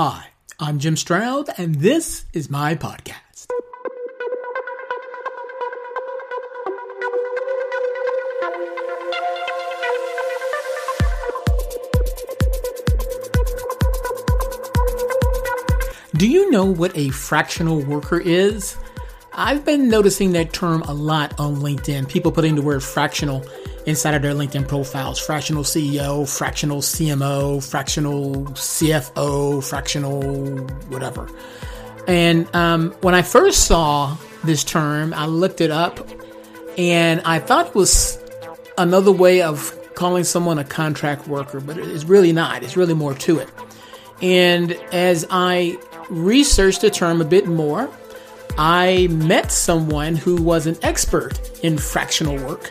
Hi, I'm Jim Stroud, and this is my podcast. Do you know what a fractional worker is? I've been noticing that term a lot on LinkedIn. People putting the word fractional inside of their LinkedIn profiles fractional CEO, fractional CMO, fractional CFO, fractional whatever. And um, when I first saw this term, I looked it up and I thought it was another way of calling someone a contract worker, but it's really not. It's really more to it. And as I researched the term a bit more, I met someone who was an expert in fractional work.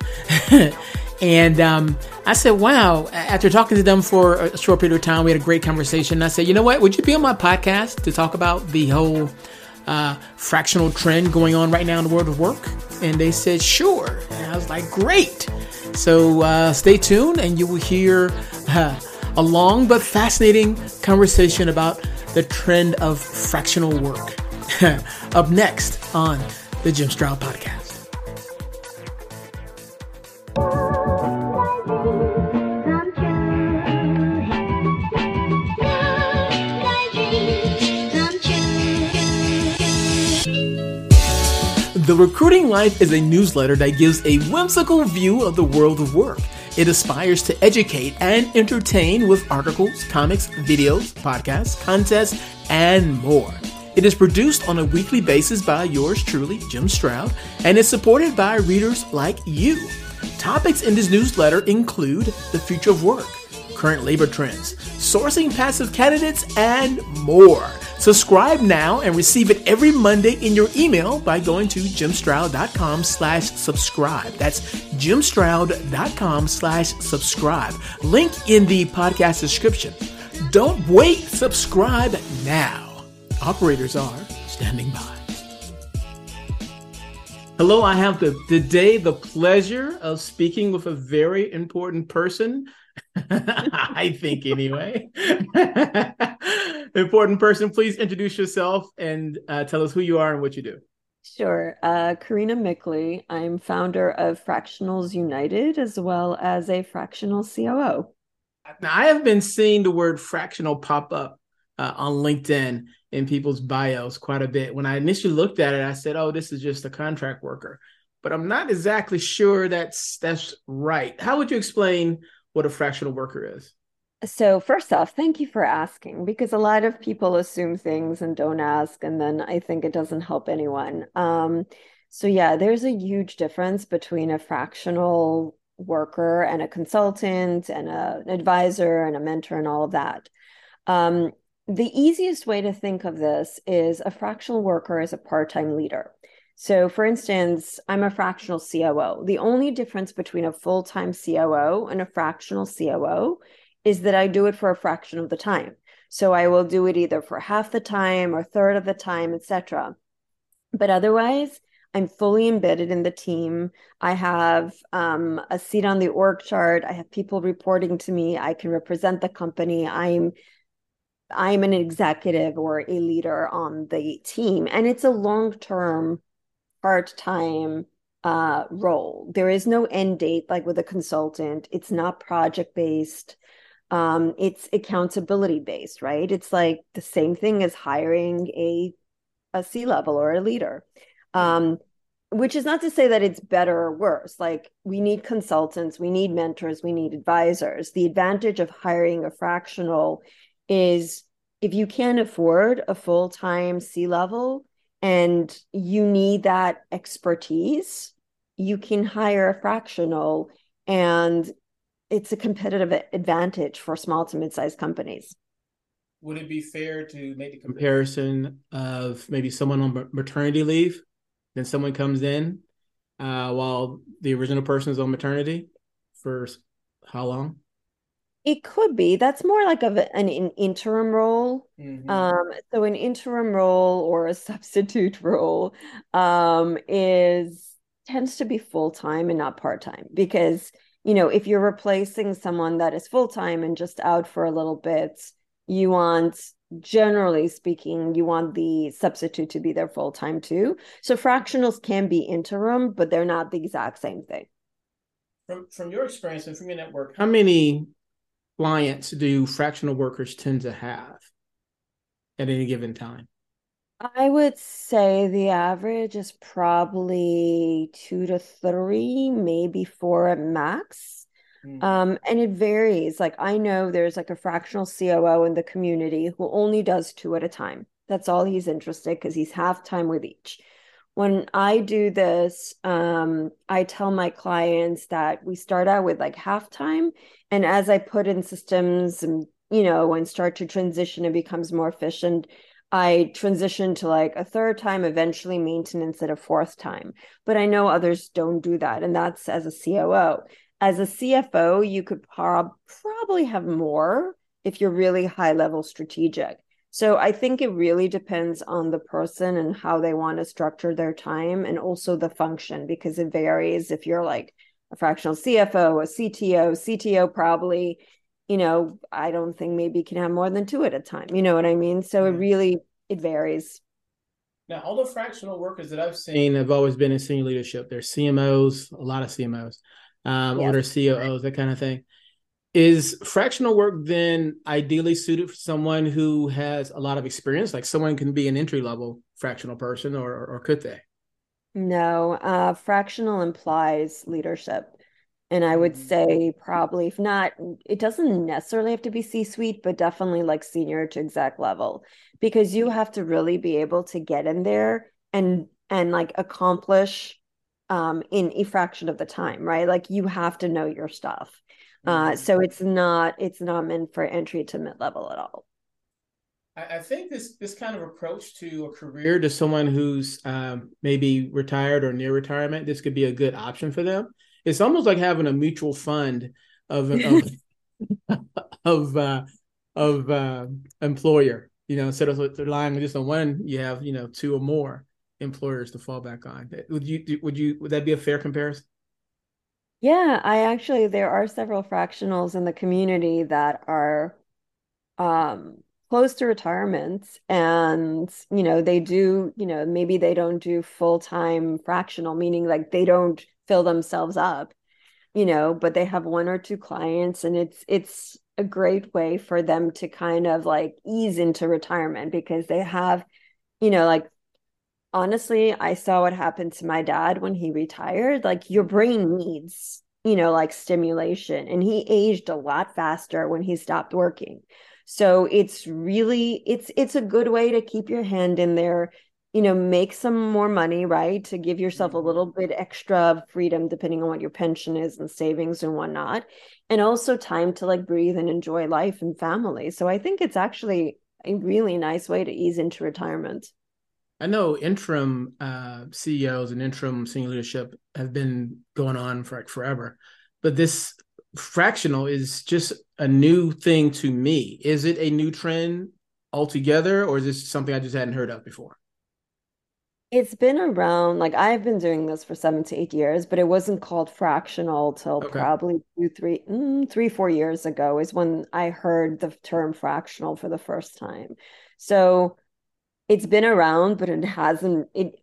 and um, I said, wow, after talking to them for a short period of time, we had a great conversation. I said, you know what? Would you be on my podcast to talk about the whole uh, fractional trend going on right now in the world of work? And they said, sure. And I was like, great. So uh, stay tuned and you will hear uh, a long but fascinating conversation about the trend of fractional work. Up next on the Jim Stroud Podcast. The Recruiting Life is a newsletter that gives a whimsical view of the world of work. It aspires to educate and entertain with articles, comics, videos, podcasts, contests, and more. It is produced on a weekly basis by yours truly, Jim Stroud, and is supported by readers like you. Topics in this newsletter include the future of work, current labor trends, sourcing passive candidates, and more. Subscribe now and receive it every Monday in your email by going to jimstroud.com slash subscribe. That's jimstroud.com slash subscribe. Link in the podcast description. Don't wait, subscribe now. Operators are standing by. Hello, I have the today the pleasure of speaking with a very important person. I think anyway. important person, please introduce yourself and uh, tell us who you are and what you do. Sure. Uh, Karina Mikhli. I'm founder of Fractionals United as well as a fractional COO. Now, I have been seeing the word fractional pop up uh, on LinkedIn in people's bios quite a bit. When I initially looked at it, I said, "Oh, this is just a contract worker," but I'm not exactly sure that's that's right. How would you explain what a fractional worker is? So, first off, thank you for asking because a lot of people assume things and don't ask, and then I think it doesn't help anyone. Um, so, yeah, there's a huge difference between a fractional worker and a consultant and a, an advisor and a mentor and all of that. Um, the easiest way to think of this is a fractional worker is a part-time leader. So, for instance, I'm a fractional COO. The only difference between a full-time COO and a fractional COO is that I do it for a fraction of the time. So I will do it either for half the time or third of the time, etc. But otherwise, I'm fully embedded in the team. I have um, a seat on the org chart. I have people reporting to me. I can represent the company. I'm I'm an executive or a leader on the team, and it's a long term, part time uh, role. There is no end date like with a consultant. It's not project based. Um, it's accountability based, right? It's like the same thing as hiring a a C level or a leader. Um, which is not to say that it's better or worse. Like we need consultants, we need mentors, we need advisors. The advantage of hiring a fractional is if you can't afford a full-time C level and you need that expertise, you can hire a fractional and it's a competitive advantage for small to mid-sized companies. Would it be fair to make the comparison of maybe someone on maternity leave, then someone comes in uh, while the original person is on maternity for how long? It could be. That's more like of an, an interim role. Mm-hmm. Um, so an interim role or a substitute role um, is tends to be full time and not part time because you know if you're replacing someone that is full time and just out for a little bit, you want generally speaking, you want the substitute to be there full time too. So fractionals can be interim, but they're not the exact same thing. From from your experience and from your network, how many clients do fractional workers tend to have at any given time? I would say the average is probably two to three, maybe four at max. Mm. Um, and it varies. Like I know there's like a fractional COO in the community who only does two at a time. That's all he's interested because he's half time with each. When I do this, um, I tell my clients that we start out with like half time, and as I put in systems and you know and start to transition, it becomes more efficient. I transition to like a third time, eventually maintenance at a fourth time. But I know others don't do that. And that's as a COO. As a CFO, you could prob- probably have more if you're really high level strategic. So I think it really depends on the person and how they want to structure their time and also the function because it varies if you're like a fractional CFO, a CTO, CTO probably you know, I don't think maybe can have more than two at a time. You know what I mean? So it really it varies. Now, all the fractional workers that I've seen have always been in senior leadership. There's CMOs, a lot of CMOs, um, yes. or there's COOs, that kind of thing. Is fractional work then ideally suited for someone who has a lot of experience? Like someone can be an entry level fractional person, or or could they? No, uh, fractional implies leadership. And I would mm-hmm. say probably if not, it doesn't necessarily have to be C suite, but definitely like senior to exec level, because you have to really be able to get in there and and like accomplish um in a fraction of the time, right? Like you have to know your stuff. Uh, so it's not it's not meant for entry to mid level at all. I think this this kind of approach to a career to someone who's um, maybe retired or near retirement, this could be a good option for them it's almost like having a mutual fund of of of, uh, of uh, employer. You know, instead of relying just on one, you have you know two or more employers to fall back on. Would you would you would that be a fair comparison? Yeah, I actually there are several fractionals in the community that are um close to retirement and you know they do you know maybe they don't do full-time fractional meaning like they don't fill themselves up you know but they have one or two clients and it's it's a great way for them to kind of like ease into retirement because they have you know like honestly i saw what happened to my dad when he retired like your brain needs you know like stimulation and he aged a lot faster when he stopped working so it's really it's it's a good way to keep your hand in there you know, make some more money, right? To give yourself a little mm-hmm. bit extra freedom depending on what your pension is and savings and whatnot. And also time to like breathe and enjoy life and family. So I think it's actually a really nice way to ease into retirement. I know interim uh, CEOs and interim senior leadership have been going on for like forever, but this fractional is just a new thing to me. Is it a new trend altogether, or is this something I just hadn't heard of before? It's been around, like I've been doing this for seven to eight years, but it wasn't called fractional till okay. probably two, three, mm, three, four years ago is when I heard the term fractional for the first time. So it's been around, but it hasn't, it,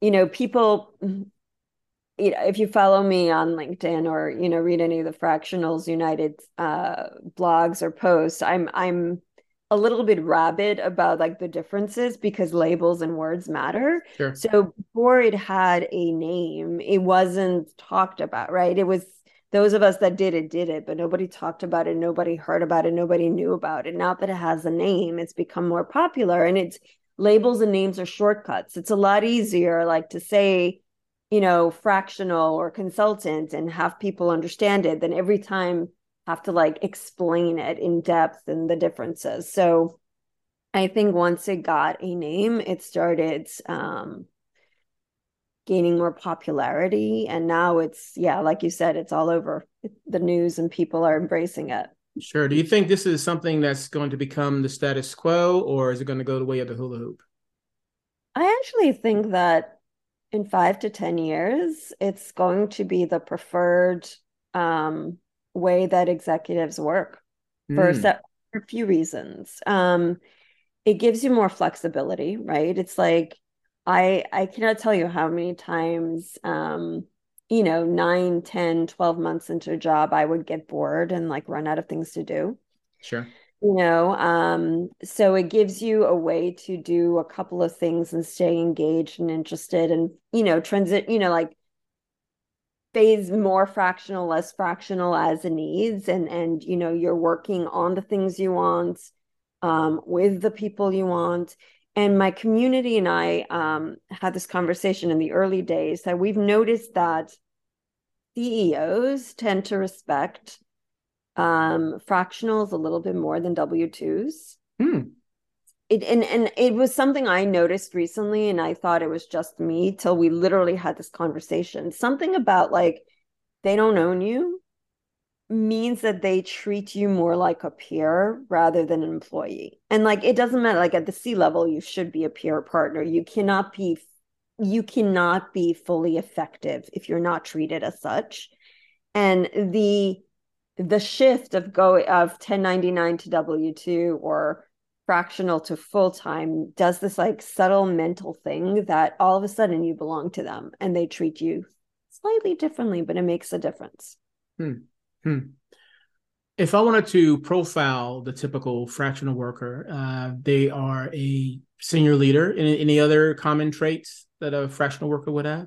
you know, people, you know, if you follow me on LinkedIn or, you know, read any of the Fractionals United uh, blogs or posts, I'm, I'm, a little bit rabid about like the differences because labels and words matter. Sure. So before it had a name, it wasn't talked about, right? It was those of us that did it did it, but nobody talked about it, nobody heard about it, nobody knew about it. Now that it has a name, it's become more popular and it's labels and names are shortcuts. It's a lot easier like to say, you know, fractional or consultant and have people understand it than every time have to like explain it in depth and the differences. So I think once it got a name, it started um, gaining more popularity. And now it's, yeah, like you said, it's all over the news and people are embracing it. Sure. Do you think this is something that's going to become the status quo or is it going to go the way of the hula hoop? I actually think that in five to 10 years, it's going to be the preferred um, way that executives work for, mm. a, for a few reasons. Um, it gives you more flexibility, right? It's like I I cannot tell you how many times um you know 9 10 12 months into a job I would get bored and like run out of things to do. Sure. You know, um so it gives you a way to do a couple of things and stay engaged and interested and you know transit you know like phase more fractional less fractional as it needs and and you know you're working on the things you want um, with the people you want. And my community and I um, had this conversation in the early days that we've noticed that CEOs tend to respect um, fractionals a little bit more than W 2s. Hmm. It, and, and it was something I noticed recently, and I thought it was just me till we literally had this conversation. Something about like they don't own you means that they treat you more like a peer rather than an employee. And like it doesn't matter like at the C level you should be a peer partner. You cannot be you cannot be fully effective if you're not treated as such. And the the shift of go of 1099 to W2 or fractional to full time does this like subtle mental thing that all of a sudden you belong to them and they treat you slightly differently, but it makes a difference. Hmm. Hmm. If I wanted to profile the typical fractional worker, uh, they are a senior leader. Any, any, other common traits that a fractional worker would have?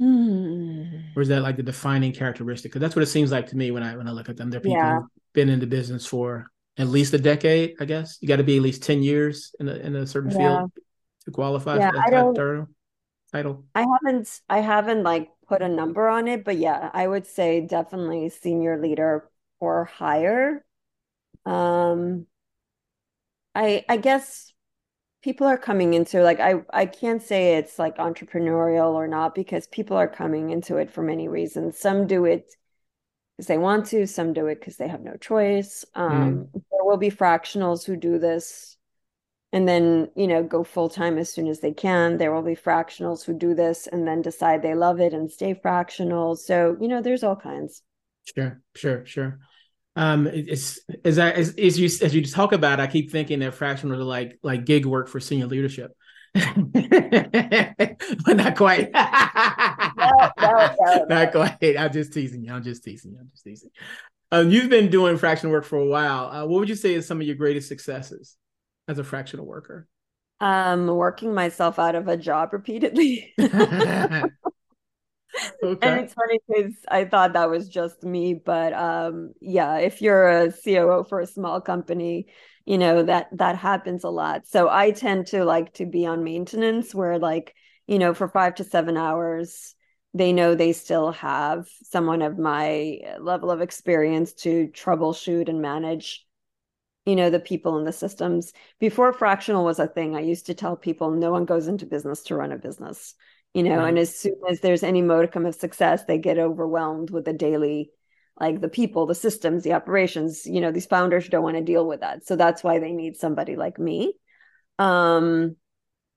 Mm. Or is that like the defining characteristic? Because that's what it seems like to me when I when I look at them. They're people yeah. who've been in the business for at least a decade. I guess you got to be at least ten years in a in a certain yeah. field to qualify yeah, for that title. Title. I haven't I haven't like put a number on it, but yeah, I would say definitely senior leader or higher. Um, I I guess people are coming into like I I can't say it's like entrepreneurial or not because people are coming into it for many reasons. Some do it because they want to, some do it because they have no choice. Um, mm. There will be fractionals who do this and then you know go full time as soon as they can. There will be fractionals who do this and then decide they love it and stay fractional. So you know there's all kinds. Sure sure sure. Um it's as i as, as you as you talk about it, i keep thinking that fractionals are like like gig work for senior leadership. But not quite. No, no, no, not quite. I'm just teasing you. I'm just teasing you. I'm just teasing um, you've been doing fractional work for a while. Uh, what would you say is some of your greatest successes as a fractional worker? Um, working myself out of a job repeatedly. okay. And it's funny because I thought that was just me, but um, yeah, if you're a COO for a small company, you know that that happens a lot. So I tend to like to be on maintenance, where like you know for five to seven hours, they know they still have someone of my level of experience to troubleshoot and manage you know the people and the systems. Before fractional was a thing i used to tell people no one goes into business to run a business you know right. and as soon as there's any modicum of success they get overwhelmed with the daily like the people the systems the operations you know these founders don't want to deal with that. So that's why they need somebody like me. Um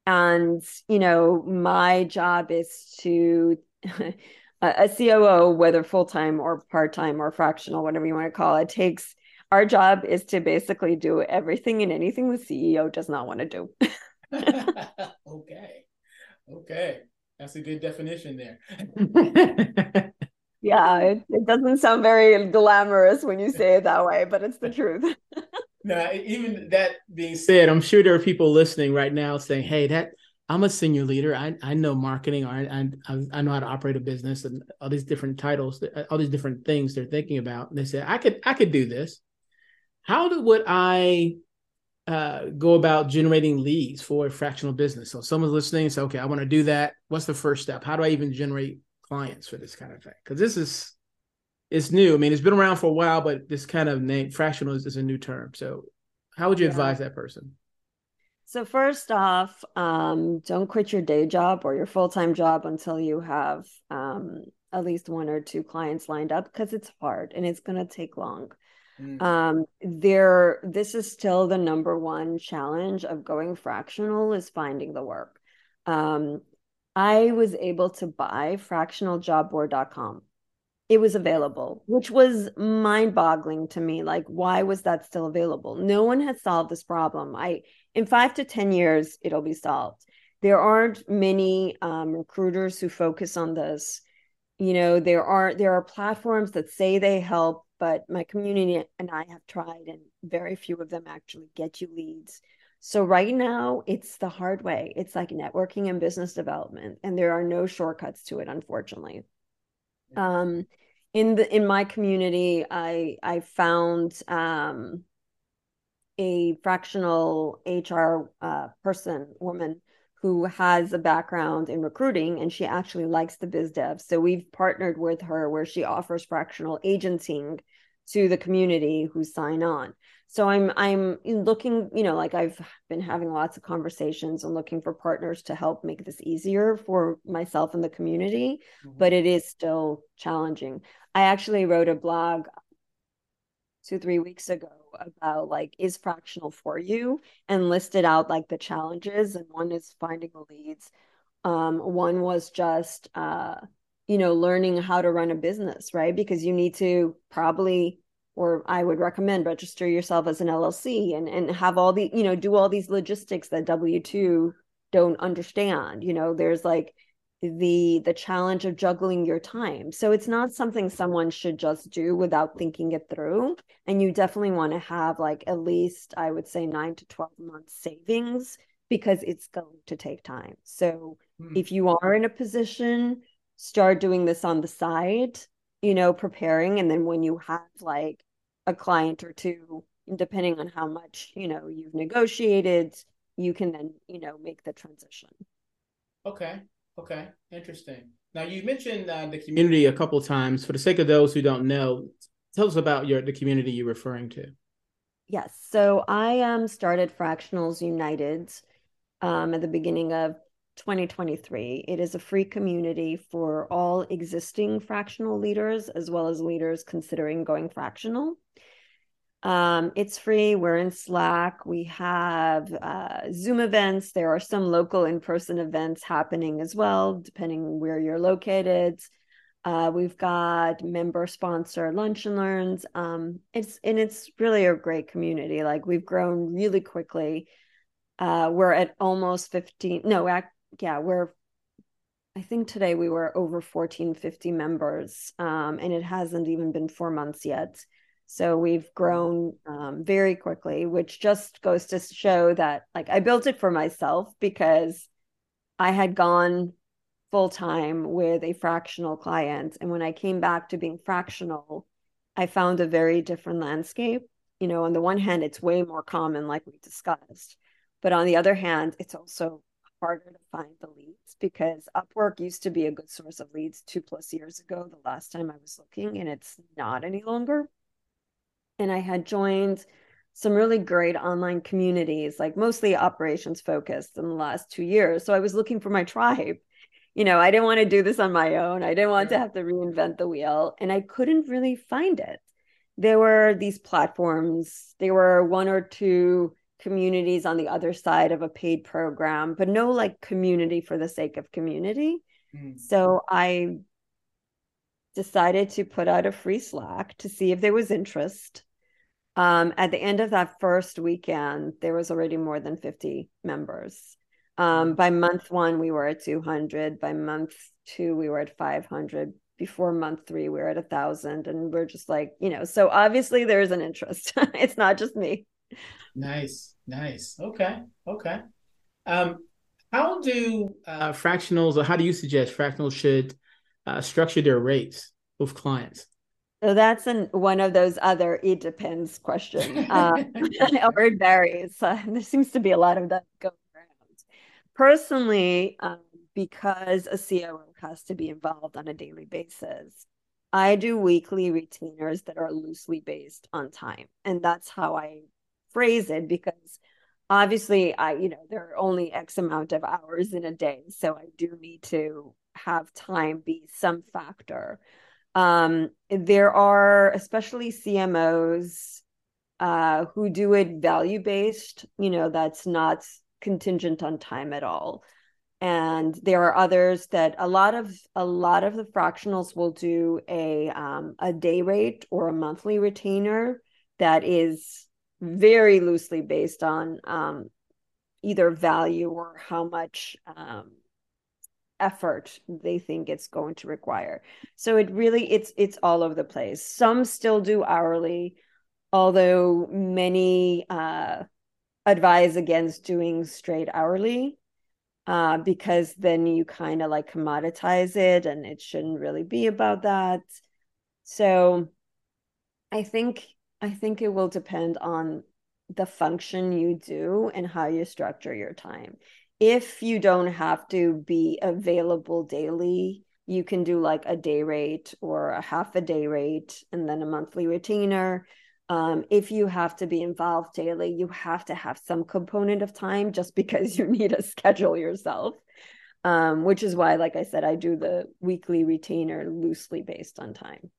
and you know my job is to a, a COO, whether full time or part time or fractional, whatever you want to call it, takes our job is to basically do everything and anything the CEO does not want to do. okay. Okay. That's a good definition there. yeah, it, it, doesn't sound very glamorous when you say it that way, but it's the truth. now, even that being said, I'm sure there are people listening right now saying, hey, that I'm a senior leader. I, I know marketing or I, I, I know how to operate a business and all these different titles, uh, all these different things they're thinking about. And they say, I could I could do this how do, would I uh, go about generating leads for a fractional business? So someone's listening, say, okay, I want to do that. What's the first step? How do I even generate clients for this kind of thing? Because this is it's new. I mean, it's been around for a while, but this kind of name fractional is, is a new term. So how would you yeah. advise that person? So first off, um, don't quit your day job or your full-time job until you have um, at least one or two clients lined up because it's hard and it's going to take long. Mm. Um, there, this is still the number one challenge of going fractional is finding the work. Um, I was able to buy fractionaljobboard.com. It was available, which was mind boggling to me. Like, why was that still available? No one has solved this problem. I in five to 10 years, it'll be solved. There aren't many um, recruiters who focus on this. You know, there are there are platforms that say they help, but my community and I have tried, and very few of them actually get you leads. So right now, it's the hard way. It's like networking and business development, and there are no shortcuts to it, unfortunately. Um, in the in my community, I I found um, a fractional HR uh, person, woman who has a background in recruiting and she actually likes the biz dev. So we've partnered with her where she offers fractional agenting to the community who sign on. So I'm I'm looking, you know, like I've been having lots of conversations and looking for partners to help make this easier for myself and the community, mm-hmm. but it is still challenging. I actually wrote a blog 2 3 weeks ago about like is fractional for you and listed out like the challenges and one is finding the leads um one was just uh you know learning how to run a business right? Because you need to probably or I would recommend register yourself as an LLC and and have all the you know do all these logistics that W2 don't understand you know? There's like the the challenge of juggling your time. So it's not something someone should just do without thinking it through. And you definitely want to have like at least i would say 9 to 12 months savings because it's going to take time. So mm. if you are in a position start doing this on the side you know preparing and then when you have like a client or two depending on how much you know you've negotiated you can then you know make the transition okay Okay, interesting. Now you mentioned uh, the community a couple times. For the sake of those who don't know, tell us about your the community you're referring to. Yes, so I um, started Fractionals United um, at the beginning of 2023. It is a free community for all existing fractional leaders as well as leaders considering going fractional. Um, it's free. We're in Slack. We have uh, Zoom events. There are some local in person events happening as well, depending where you're located. Uh, we've got member sponsor lunch and learns. Um, it's and it's really a great community. Like we've grown really quickly. Uh, we're at almost 15. No, yeah, we're I think today we were over 1450 members, um, and it hasn't even been four months yet. So we've grown um, very quickly, which just goes to show that like I built it for myself because I had gone full time with a fractional client. And when I came back to being fractional, I found a very different landscape. You know, on the one hand, it's way more common, like we discussed. But on the other hand, it's also harder to find the leads because Upwork used to be a good source of leads two plus years ago, the last time I was looking, and it's not any longer and I had joined some really great online communities, like mostly operations focused in the last two years. So I was looking for my tribe. You know, I didn't want to do this on my own. I didn't want to have to reinvent the wheel, and I couldn't really find it. There were these platforms, there were one or two communities on the other side of a paid program, but no like community for the sake of community. Mm. So I decided to put out a free Slack to see if there was interest. Um, at the end of that first weekend, there was already more than 50 members. Um, by month one, we were at 200. By month two, we were at 500. Before month three, we were at a thousand. And we're just like, you know, so obviously there's an interest. it's not just me. Nice, nice. Okay, okay. Um, how do uh, fractionals, or how do you suggest fractionals should uh, structure their rates with clients? So that's an, one of those other it depends question, uh, or it varies. Uh, there seems to be a lot of that going around. Personally, um, because a COO has to be involved on a daily basis, I do weekly retainers that are loosely based on time, and that's how I phrase it because obviously I, you know, there are only X amount of hours in a day, so I do need to have time be some factor. Um, there are especially CMOs uh, who do it value based, you know, that's not contingent on time at all. And there are others that a lot of a lot of the fractionals will do a um, a day rate or a monthly retainer that is very loosely based on um, either value or how much um, effort they think it's going to require. So it really it's it's all over the place. Some still do hourly, although many uh, advise against doing straight hourly uh, because then you kind of like commoditize it and it shouldn't really be about that. So I think I think it will depend on the function you do and how you structure your time. If you don't have to be available daily, you can do like a day rate or a half a day rate and then a monthly retainer. Um, if you have to be involved daily, you have to have some component of time just because you need to schedule yourself. Um, which is why, like I said, I do the weekly retainer loosely based on time.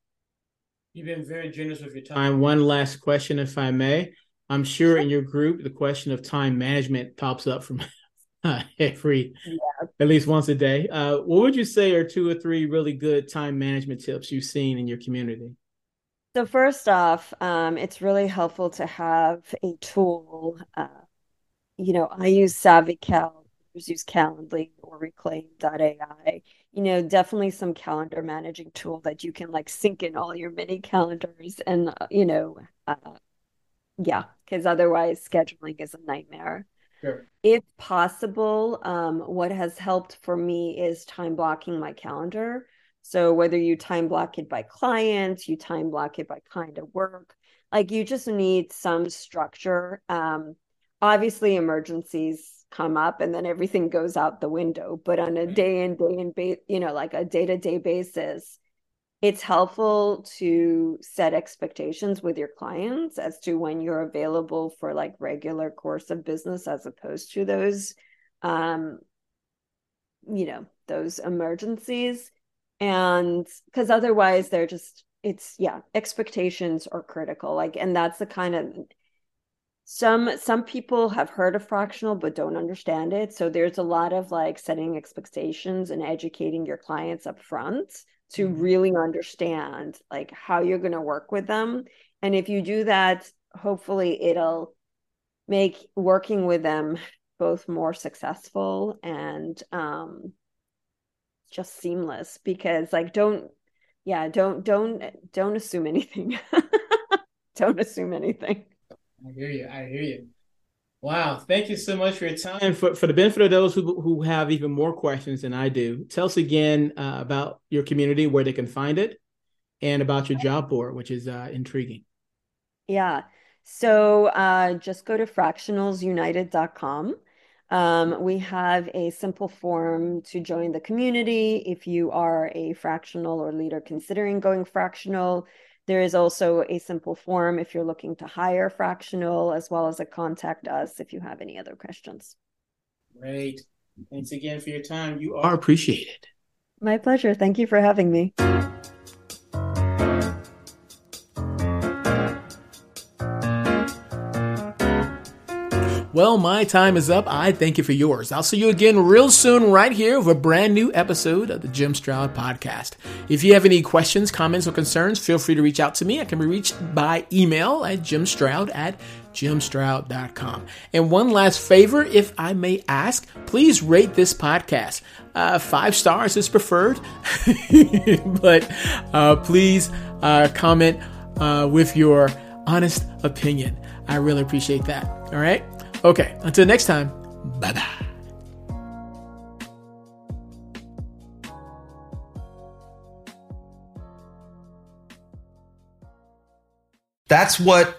You've been very generous with your time. One last question, if I may. I'm sure in your group, the question of time management pops up from uh, every, yeah. at least once a day. Uh, what would you say are two or three really good time management tips you've seen in your community? So, first off, um, it's really helpful to have a tool. Uh, you know, I use SavvyCal, others use Calendly or Reclaim.ai you know, definitely some calendar managing tool that you can like sync in all your mini calendars and, uh, you know, uh, yeah, because otherwise scheduling is a nightmare. Sure. If possible, um, what has helped for me is time blocking my calendar. So whether you time block it by clients, you time block it by kind of work, like you just need some structure. Um, obviously, emergencies come up and then everything goes out the window. But on a day in day in ba- you know like a day to day basis it's helpful to set expectations with your clients as to when you're available for like regular course of business as opposed to those um you know those emergencies. And because otherwise they're just it's yeah expectations are critical. Like and that's the kind of some some people have heard of fractional but don't understand it. So there's a lot of like setting expectations and educating your clients up front to mm-hmm. really understand like how you're going to work with them. And if you do that hopefully it'll make working with them both more successful and um just seamless because like don't yeah don't don't don't assume anything. Don't assume anything I hear you. I hear you. Wow. Thank you so much for your time. And for, for the benefit of those who, who have even more questions than I do, tell us again uh, about your community, where they can find it, and about your job board, which is uh, intriguing. Yeah. So uh, just go to fractionalsunited.com. Um, we have a simple form to join the community. If you are a fractional or leader considering going fractional, there is also a simple form if you're looking to hire fractional, as well as a contact us if you have any other questions. Great. Thanks again for your time. You are appreciated. My pleasure. Thank you for having me. Well, my time is up. I thank you for yours. I'll see you again real soon, right here, with a brand new episode of the Jim Stroud Podcast. If you have any questions, comments, or concerns, feel free to reach out to me. I can be reached by email at jimstroud at jimstroud.com. And one last favor, if I may ask, please rate this podcast. Uh, five stars is preferred, but uh, please uh, comment uh, with your honest opinion. I really appreciate that. All right. Okay, until next time, bye bye. That's what